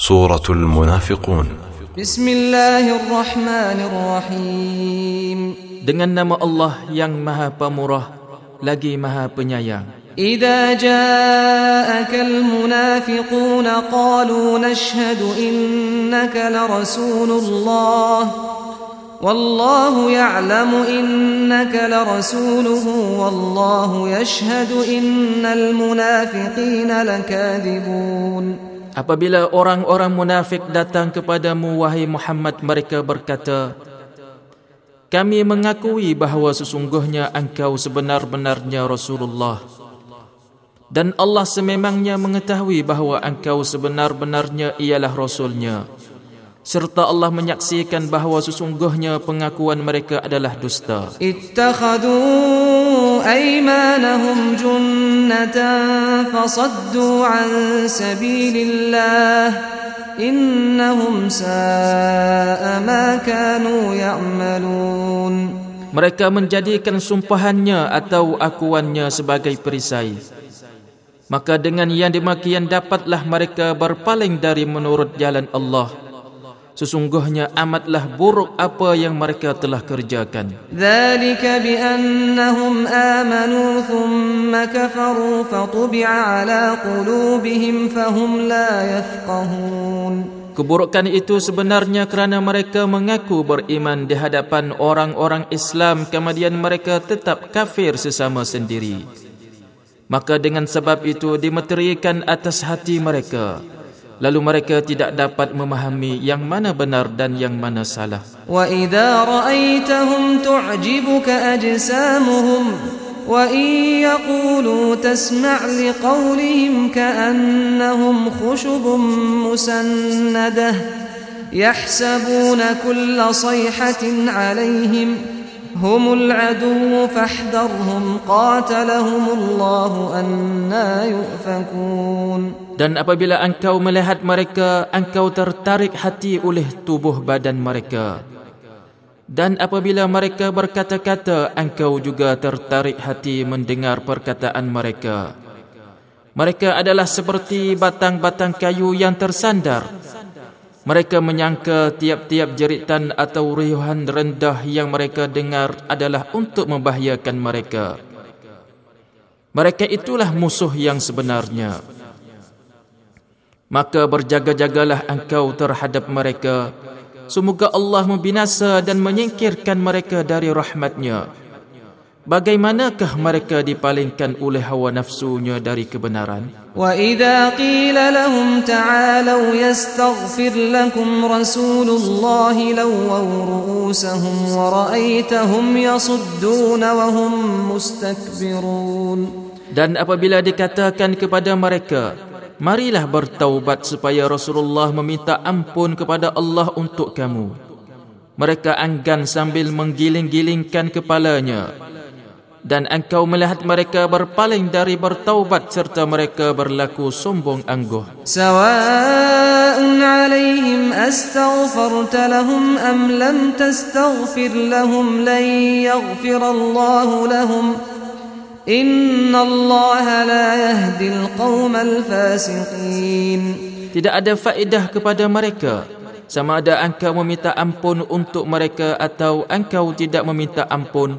سورة المنافقون. بسم الله الرحمن الرحيم. Dengan nama Allah yang Maha Pemurah lagi Maha Penyayang. إذا جاءك المنافقون قالوا نشهد إنك لرسول الله والله يعلم إنك لرسوله والله يشهد إن المنافقين لكاذبون apabila orang-orang munafik datang kepadamu wahai Muhammad mereka berkata kami mengakui bahawa sesungguhnya engkau sebenar-benarnya Rasulullah dan Allah sememangnya mengetahui bahawa engkau sebenar-benarnya ialah Rasulnya serta Allah menyaksikan bahawa sesungguhnya pengakuan mereka adalah dusta. Ittakhadu aymanahum junnah جنة فصدوا عن سبيل الله إنهم ساء ما كانوا يعملون Mereka menjadikan sumpahannya atau akuannya sebagai perisai. Maka dengan yang demikian dapatlah mereka berpaling dari menurut jalan Allah. sesungguhnya amatlah buruk apa yang mereka telah kerjakan. Amanu thumma kafaru fatubi'a ala qulubihim fahum la yafqahun. Keburukan itu sebenarnya kerana mereka mengaku beriman di hadapan orang-orang Islam kemudian mereka tetap kafir sesama sendiri. Maka dengan sebab itu dimeterikan atas hati mereka. lalu mereka tidak dapat memahami yang mana benar dan yang mana salah. Wa idza ra'aitahum tu'jibuka ajsamuhum wa in yaqulu tasma' liqawlihim ka'annahum khushubun musannadah yahsabuna kulla sayhatin 'alayhim هم العدو فاحذرهم قاتلهم الله أنا يؤفكون Dan apabila engkau melihat mereka, engkau tertarik hati oleh tubuh badan mereka. Dan apabila mereka berkata-kata, engkau juga tertarik hati mendengar perkataan mereka. Mereka adalah seperti batang-batang kayu yang tersandar. Mereka menyangka tiap-tiap jeritan atau riuhan rendah yang mereka dengar adalah untuk membahayakan mereka. Mereka itulah musuh yang sebenarnya maka berjaga-jagalah engkau terhadap mereka. Semoga Allah membinasa dan menyingkirkan mereka dari rahmatnya. Bagaimanakah mereka dipalingkan oleh hawa nafsunya dari kebenaran? Wa idza qila lahum ta'alu yastaghfir lakum rasulullah law ru'usuhum wa ra'aitahum yasudduna wa hum mustakbirun. Dan apabila dikatakan kepada mereka, Marilah bertaubat supaya Rasulullah meminta ampun kepada Allah untuk kamu. Mereka anggan sambil menggiling-gilingkan kepalanya. Dan engkau melihat mereka berpaling dari bertaubat serta mereka berlaku sombong angguh. Sawa'un alaihim astaghfarta lahum am lam tastaghfir lahum lan yaghfirallahu lahum. Inna Allah la fasiqin. Tidak ada faedah kepada mereka Sama ada engkau meminta ampun untuk mereka Atau engkau tidak meminta ampun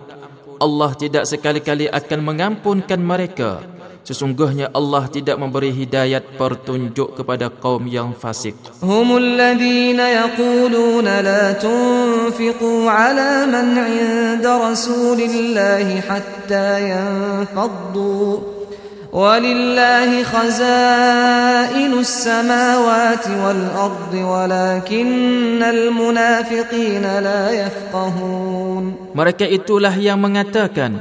Allah tidak sekali-kali akan mengampunkan mereka Sesungguhnya Allah tidak memberi hidayat pertunjuk kepada kaum yang fasik. هم الذين يقولون لا تنفقوا على من عند رسول الله حتى ينفضوا ولله خزائن السماوات والأرض ولكن المنافقين لا يفقهون Mereka itulah yang mengatakan,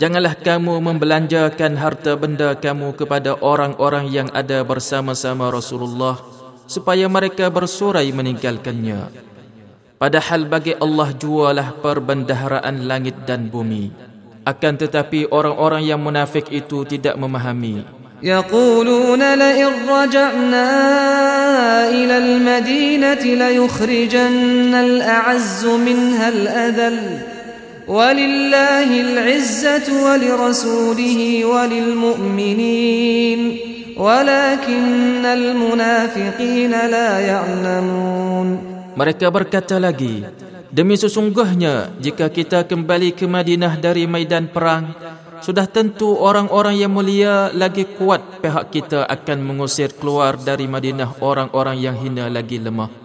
Janganlah kamu membelanjakan harta benda kamu kepada orang-orang yang ada bersama-sama Rasulullah supaya mereka bersurai meninggalkannya. Padahal bagi Allah jualah perbendaharaan langit dan bumi. Akan tetapi orang-orang yang munafik itu tidak memahami. يقولون لئن رجعنا إلى المدينة ليخرجن الأعز منها الأذل ولله العزة ولرسوله وللمؤمنين ولكن المنافقين لا يعلمون Mereka berkata lagi, Demi sesungguhnya, jika kita kembali ke Madinah dari maidan perang, sudah tentu orang-orang yang mulia lagi kuat pihak kita akan mengusir keluar dari Madinah orang-orang yang hina lagi lemah.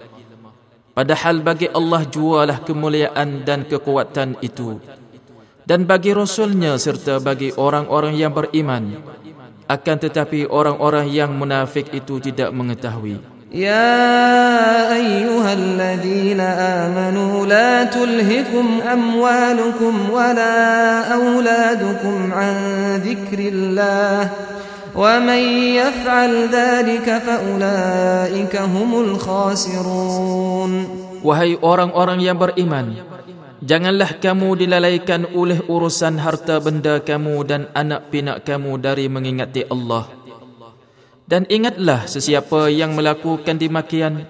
Padahal bagi Allah jualah kemuliaan dan kekuatan itu. Dan bagi Rasulnya serta bagi orang-orang yang beriman. Akan tetapi orang-orang yang munafik itu tidak mengetahui. يا أيها الذين آمنوا لا تلهكم أموالكم ولا أولادكم عن ذكر الله ومن يفعل ذلك فأولئك هم الخاسرون Wahai orang-orang yang beriman, janganlah kamu dilalaikan oleh urusan harta benda kamu dan anak pinak kamu dari mengingati Allah. Dan ingatlah sesiapa yang melakukan demikian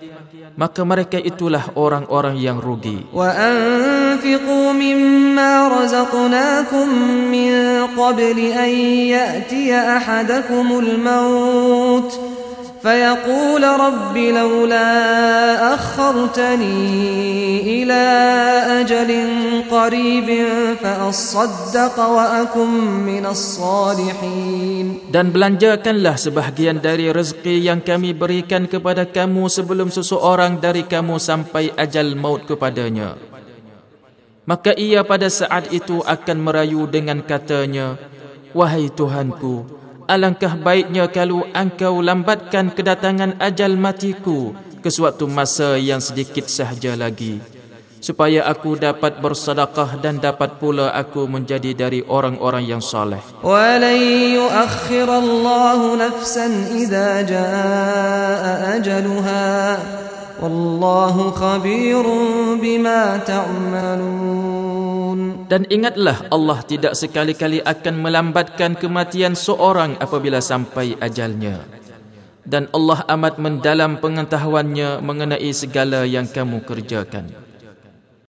maka mereka itulah orang-orang yang rugi. Wa anfiqu mimma razaqnakum min qabli an ya'tiya ahadakumul maut فيقول رب لولا أخرتني إلى أجل قريب فأصدق وأكن من الصالحين Dan belanjakanlah sebahagian dari rezeki yang kami berikan kepada kamu sebelum seseorang dari kamu sampai ajal maut kepadanya. Maka ia pada saat itu akan merayu dengan katanya, Wahai Tuhanku, alangkah baiknya kalau engkau lambatkan kedatangan ajal matiku ke suatu masa yang sedikit sahaja lagi supaya aku dapat bersedekah dan dapat pula aku menjadi dari orang-orang yang saleh. Walan yu'akhkhirallahu nafsan idza jaa ajaluha wallahu khabirun bima ta'malun. Dan ingatlah Allah tidak sekali-kali akan melambatkan kematian seorang apabila sampai ajalnya. Dan Allah amat mendalam pengetahuannya mengenai segala yang kamu kerjakan.